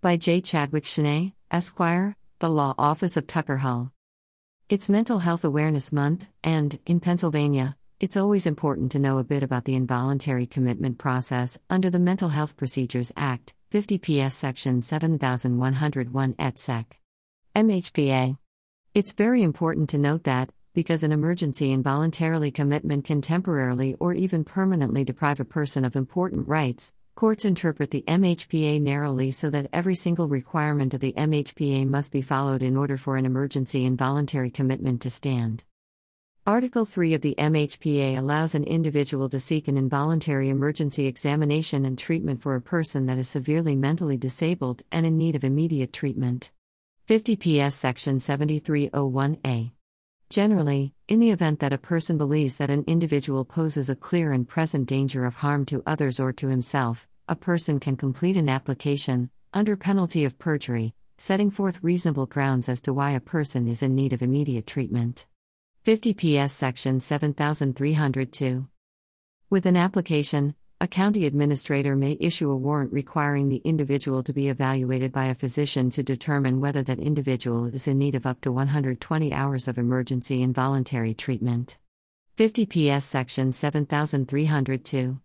By J. Chadwick Schnee, Esquire, The Law Office of Tucker Hull. It's Mental Health Awareness Month, and, in Pennsylvania, it's always important to know a bit about the involuntary commitment process under the Mental Health Procedures Act, 50 PS Section 7101 et seq. MHPA. It's very important to note that, because an emergency involuntary commitment can temporarily or even permanently deprive a person of important rights, courts interpret the MHPA narrowly so that every single requirement of the MHPA must be followed in order for an emergency involuntary commitment to stand. Article 3 of the MHPA allows an individual to seek an involuntary emergency examination and treatment for a person that is severely mentally disabled and in need of immediate treatment. 50 PS Section 7301A. Generally, in the event that a person believes that an individual poses a clear and present danger of harm to others or to himself, a person can complete an application, under penalty of perjury, setting forth reasonable grounds as to why a person is in need of immediate treatment. 50 PS Section 7302. With an application, a county administrator may issue a warrant requiring the individual to be evaluated by a physician to determine whether that individual is in need of up to 120 hours of emergency involuntary treatment. 50 PS Section 7302.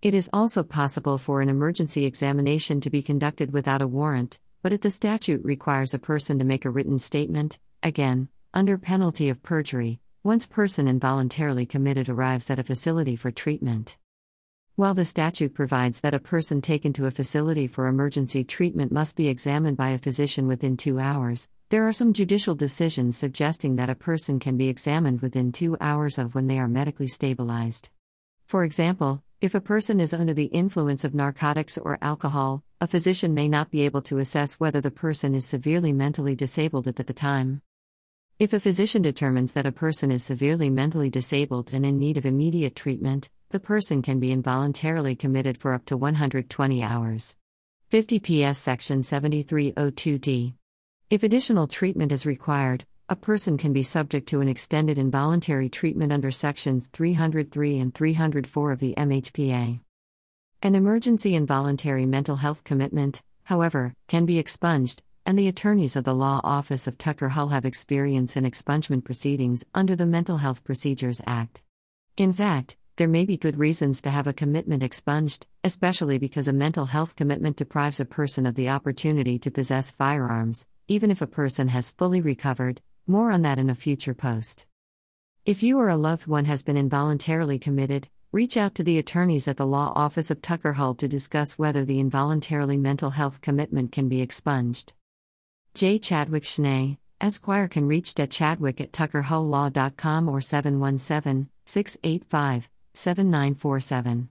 It is also possible for an emergency examination to be conducted without a warrant, but if the statute requires a person to make a written statement, again, under penalty of perjury, once person involuntarily committed arrives at a facility for treatment. While the statute provides that a person taken to a facility for emergency treatment must be examined by a physician within two hours, there are some judicial decisions suggesting that a person can be examined within two hours of when they are medically stabilized. For example, if a person is under the influence of narcotics or alcohol, a physician may not be able to assess whether the person is severely mentally disabled at the time. If a physician determines that a person is severely mentally disabled and in need of immediate treatment, the person can be involuntarily committed for up to 120 hours. 50 PS Section 7302D. If additional treatment is required, a person can be subject to an extended involuntary treatment under Sections 303 and 304 of the MHPA. An emergency involuntary mental health commitment, however, can be expunged, and the attorneys of the Law Office of Tucker Hull have experience in expungement proceedings under the Mental Health Procedures Act. In fact, there may be good reasons to have a commitment expunged, especially because a mental health commitment deprives a person of the opportunity to possess firearms, even if a person has fully recovered. More on that in a future post. If you or a loved one has been involuntarily committed, reach out to the attorneys at the Law Office of Tucker Hull to discuss whether the involuntarily mental health commitment can be expunged. J. Chadwick Schnee, Esquire can reach at chadwick at tuckerhulllaw.com or 717 685 7947.